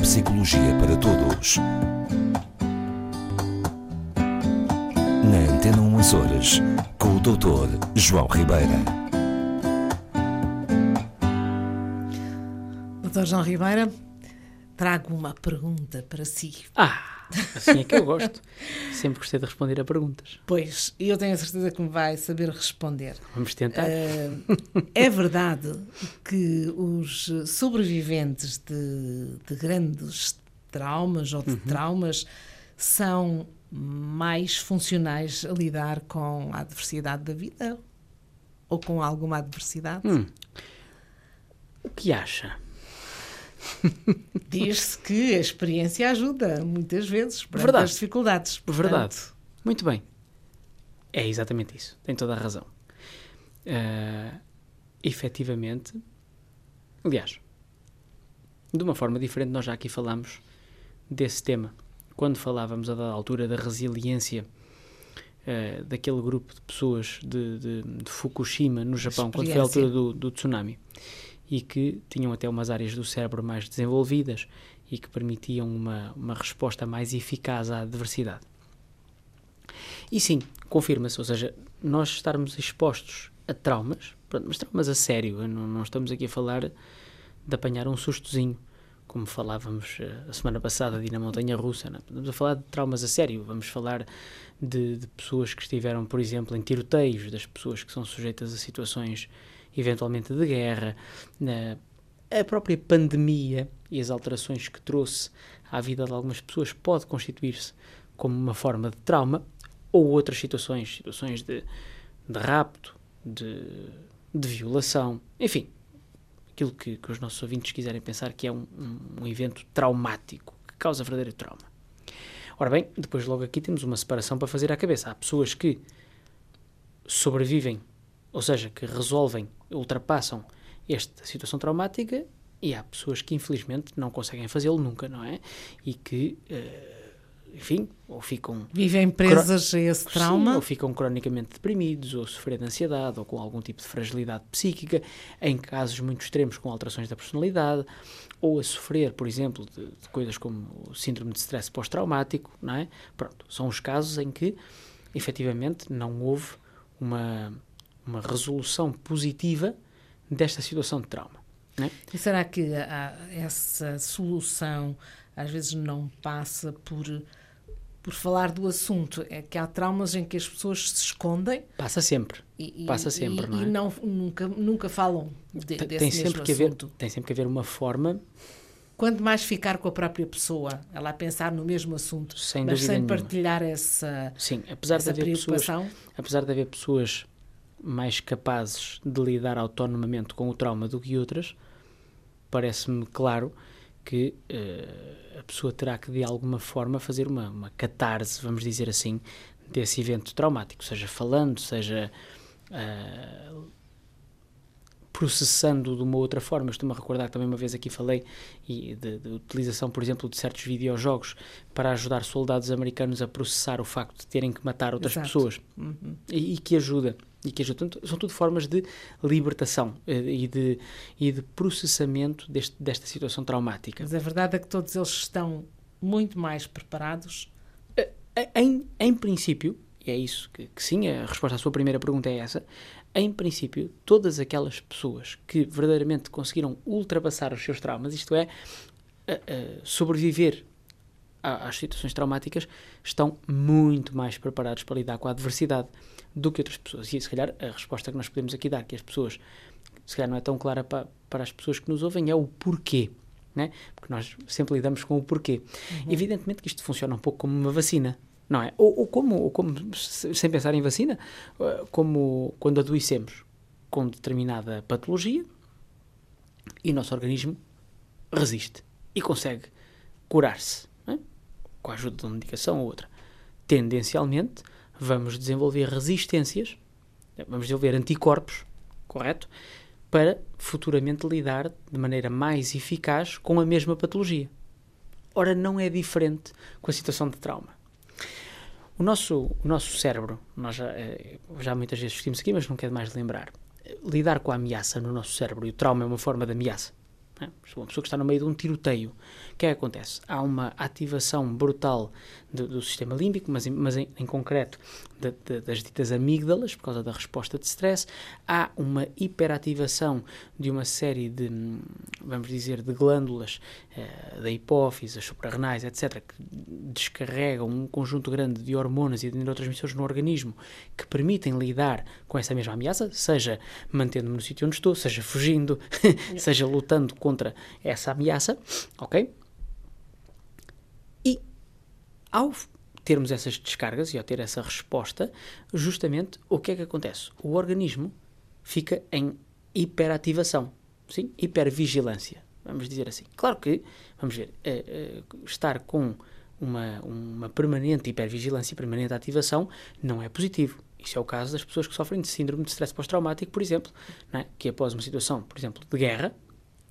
Psicologia para Todos. Na Antena 1 Açores, com o Dr. João Ribeira. Dr. João Ribeira, trago uma pergunta para si. Ah, assim é que eu gosto. Sempre gostei de responder a perguntas. Pois, eu tenho a certeza que me vai saber responder. Vamos tentar. Uh, é verdade que os sobreviventes de, de grandes traumas ou de uhum. traumas são mais funcionais a lidar com a adversidade da vida? Ou com alguma adversidade? Hum. O que acha? Diz-se que a experiência ajuda, muitas vezes, para Verdade. as dificuldades. Portanto... Verdade. Muito bem. É exatamente isso. Tem toda a razão. Uh, efetivamente, aliás, de uma forma diferente, nós já aqui falamos desse tema. Quando falávamos a dada altura da resiliência uh, daquele grupo de pessoas de, de, de Fukushima, no Japão, quando foi a altura do, do tsunami e que tinham até umas áreas do cérebro mais desenvolvidas e que permitiam uma, uma resposta mais eficaz à adversidade. E sim, confirma-se, ou seja, nós estarmos expostos a traumas, mas traumas a sério, não, não estamos aqui a falar de apanhar um sustozinho, como falávamos eh, a semana passada ali na montanha russa, não? É? estamos a falar de traumas a sério, vamos falar de, de pessoas que estiveram, por exemplo, em tiroteios, das pessoas que são sujeitas a situações eventualmente de guerra, a própria pandemia e as alterações que trouxe à vida de algumas pessoas pode constituir-se como uma forma de trauma ou outras situações, situações de, de rapto, de, de violação, enfim, aquilo que, que, os nossos ouvintes quiserem pensar que é um, um, um evento traumático, que causa verdadeiro trauma. Ora bem, depois logo aqui temos uma separação para fazer à cabeça. Há pessoas que sobrevivem ou seja, que resolvem, ultrapassam esta situação traumática e há pessoas que infelizmente não conseguem fazê-lo nunca, não é? E que, uh, enfim, ou ficam. Vivem presas a esse trauma. Sim, ou ficam cronicamente deprimidos, ou sofrer de ansiedade, ou com algum tipo de fragilidade psíquica, em casos muito extremos com alterações da personalidade, ou a sofrer, por exemplo, de, de coisas como o síndrome de stress pós-traumático, não é? Pronto, são os casos em que, efetivamente, não houve uma uma resolução positiva desta situação de trauma. É? E será que a, essa solução às vezes não passa por, por falar do assunto? É que há traumas em que as pessoas se escondem? Passa sempre. E, passa sempre, e, não é? E não, nunca, nunca falam de, tem, desse tem sempre que assunto. Haver, tem sempre que haver uma forma quanto mais ficar com a própria pessoa, ela a pensar no mesmo assunto, sem mas sem nenhuma. partilhar essa, Sim, apesar essa de haver. Pessoas, apesar de haver pessoas mais capazes de lidar autonomamente com o trauma do que outras, parece-me claro que uh, a pessoa terá que de alguma forma fazer uma, uma catarse, vamos dizer assim, desse evento traumático, seja falando, seja uh, processando de uma outra forma. Estou-me a recordar que também uma vez aqui falei de, de, utilização, por exemplo, de certos videojogos para ajudar soldados americanos a processar o facto de terem que matar outras Exato. pessoas uhum. e, e, que ajuda. E que ajuda. São tudo formas de libertação eh, e de, e de processamento deste, desta situação traumática. Mas a verdade é que todos eles estão muito mais preparados. Eh, em, em princípio, e é isso que, que sim, a resposta à sua primeira pergunta é essa, em princípio, todas aquelas pessoas que verdadeiramente conseguiram ultrapassar os seus traumas, isto é, sobreviver às situações traumáticas, estão muito mais preparados para lidar com a adversidade do que outras pessoas. E se calhar a resposta que nós podemos aqui dar, que as pessoas, se calhar não é tão clara para, para as pessoas que nos ouvem, é o porquê. Né? Porque nós sempre lidamos com o porquê. Uhum. Evidentemente que isto funciona um pouco como uma vacina não é? Ou, ou, como, ou como, sem pensar em vacina, eh, como quando adoecemos com determinada patologia e o nosso organismo resiste e consegue curar-se? Com a ajuda de uma medicação ou outra. Tendencialmente, vamos desenvolver resistências, vamos desenvolver anticorpos, correto? Para futuramente lidar de maneira mais eficaz com a mesma patologia. Ora, não é diferente com a situação de trauma. O nosso, o nosso cérebro, nós já, eh, já muitas vezes discutimos aqui, mas não quero mais lembrar. Lidar com a ameaça no nosso cérebro, e o trauma é uma forma de ameaça, é? Uma pessoa que está no meio de um tiroteio. O que é que acontece? Há uma ativação brutal do, do sistema límbico, mas, mas em, em concreto de, de, das ditas amígdalas, por causa da resposta de stress. Há uma hiperativação de uma série de, vamos dizer, de glândulas eh, da hipófise, as suprarrenais, etc., que descarregam um conjunto grande de hormonas e de neurotransmissores no organismo que permitem lidar com essa mesma ameaça, seja mantendo-me no sítio onde estou, seja fugindo, seja lutando contra essa ameaça, ok? E ao termos essas descargas e ao ter essa resposta, justamente o que é que acontece? O organismo fica em hiperativação, sim? hipervigilância, vamos dizer assim. Claro que, vamos ver, uh, uh, estar com uma, uma permanente hipervigilância permanente ativação não é positivo. Isso é o caso das pessoas que sofrem de síndrome de stress pós-traumático, por exemplo, é? que após uma situação, por exemplo, de guerra,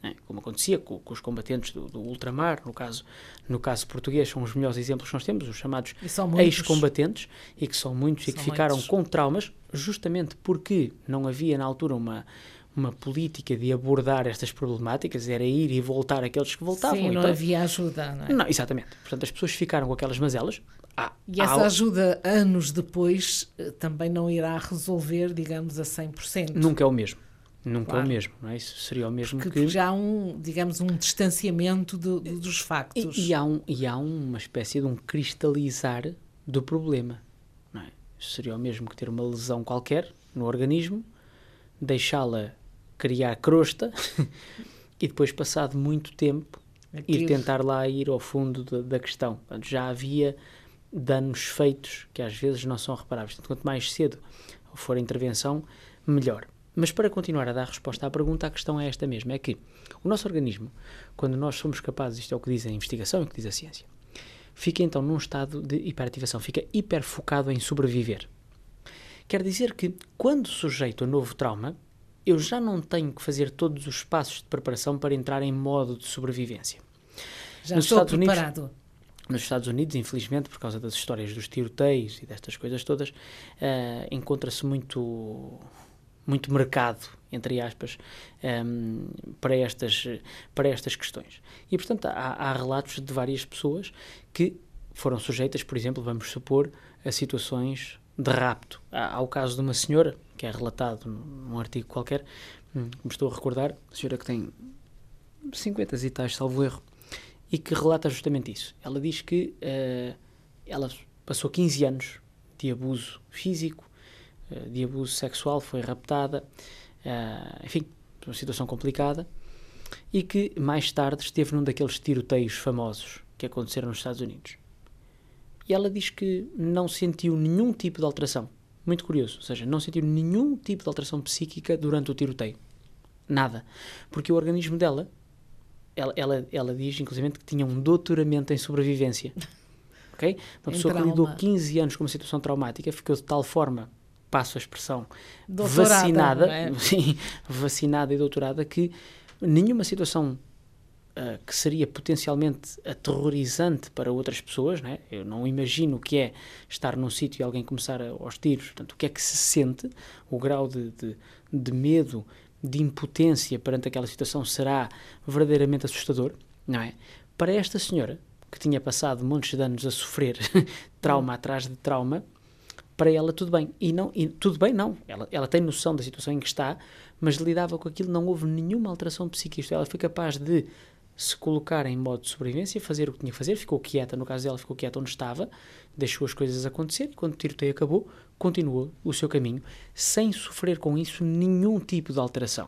é? como acontecia com, com, os combatentes do, do, ultramar, no caso, no caso português, são os melhores exemplos que nós temos, os chamados ex-combatentes, e que são muitos são e que ficaram muitos. com traumas, justamente porque não havia na altura uma, uma política de abordar estas problemáticas, era ir e voltar aqueles que voltavam. Sim, não então, havia ajuda, não é? Não, exatamente. Portanto, as pessoas ficaram com aquelas mazelas. Ah, e essa ajuda, anos depois, eh, também não irá resolver, digamos, a 100%. Nunca é o mesmo. Nunca claro. o mesmo, não é? Isso seria o mesmo Porque que... já há um, digamos, um distanciamento do, do, dos factos. E, e, há um, e há uma espécie de um cristalizar do problema, não é? Isso seria o mesmo que ter uma lesão qualquer no organismo, deixá-la criar crosta e depois, passado muito tempo, Aquilo. ir tentar lá ir ao fundo da, da questão. Portanto, já havia danos feitos que às vezes não são reparáveis. Portanto, quanto mais cedo for a intervenção, melhor. Mas para continuar a dar resposta à pergunta, a questão é esta mesma: é que o nosso organismo, quando nós somos capazes, isto é o que diz a investigação e o que diz a ciência, fica então num estado de hiperativação, fica hiperfocado em sobreviver. Quer dizer que, quando sujeito a novo trauma, eu já não tenho que fazer todos os passos de preparação para entrar em modo de sobrevivência. Já nos estou Estados preparado. Unidos, nos Estados Unidos, infelizmente, por causa das histórias dos tiroteios e destas coisas todas, uh, encontra-se muito muito mercado, entre aspas, um, ehm, para, estas, para estas questões. E, portanto, há, há relatos de várias pessoas que foram sujeitas, por exemplo, vamos supor, a situações de rapto. Há, há, o caso de uma senhora, que é relatado num artigo qualquer, hum, me estou a recordar, senhora que tem 50 e tais, salvo erro, e que relata justamente isso. Ela diz que uh, ela passou 15 anos de abuso físico, de abuso sexual, foi raptada, uh, enfim, uma situação complicada, e que mais tarde esteve num daqueles tiroteios famosos que aconteceram nos Estados Unidos. E ela diz que não sentiu nenhum tipo de alteração. Muito curioso, ou seja, não sentiu nenhum tipo de alteração psíquica durante o tiroteio. Nada. Porque o organismo dela, ela, ela, ela diz inclusive que tinha um doutoramento em sobrevivência. ok? Uma pessoa que lidou 15 anos com uma situação traumática ficou de tal forma, passo a expressão, doutorada, vacinada, é? sim, vacinada e doutorada que nenhuma situação uh, que seria potencialmente aterrorizante para outras pessoas, né? eu não imagino o que é estar num sítio e alguém começar a, aos tiros, portanto, o que é que se sente, o grau de, de, de medo, de impotência perante aquela situação será verdadeiramente assustador, não é? Para esta senhora, que tinha passado montes de anos a sofrer trauma atrás de trauma, para ela tudo bem. E, não, e tudo bem, não. Ela, ela tem noção da situação em que está, mas lidava com aquilo, não houve nenhuma alteração psíquica. Ela foi capaz de se colocar em modo de sobrevivência, fazer o que tinha que fazer, ficou quieta, no caso dela, ficou quieta onde estava, deixou as coisas acontecer e quando o tiroteio acabou, continuou o seu caminho, sem sofrer com isso nenhum tipo de alteração.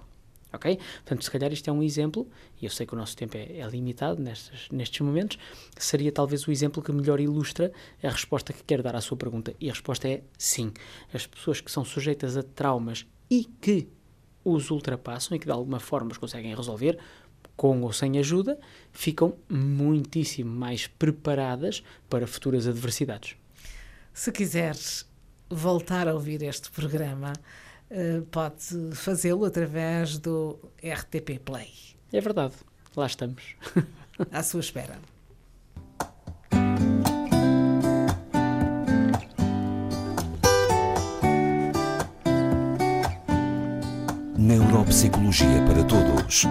Ok? Portanto, se calhar isto é um exemplo, e eu sei que o nosso tempo é, é limitado nestes, nestes momentos, seria talvez o exemplo que melhor ilustra a resposta que quero dar à sua pergunta. E a resposta é sim. As pessoas que são sujeitas a traumas e que os ultrapassam e que de alguma forma os conseguem resolver, com ou sem ajuda, ficam muitíssimo mais preparadas para futuras adversidades. Se quiseres voltar a ouvir este programa, eh, pode fazê-lo através do RTP Play. É verdade, lá estamos. à sua espera. Neuropsicologia para Todos.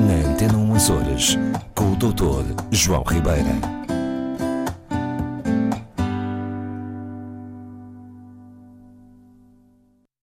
Na Antena 1 Horas, com o Dr. João Ribeira.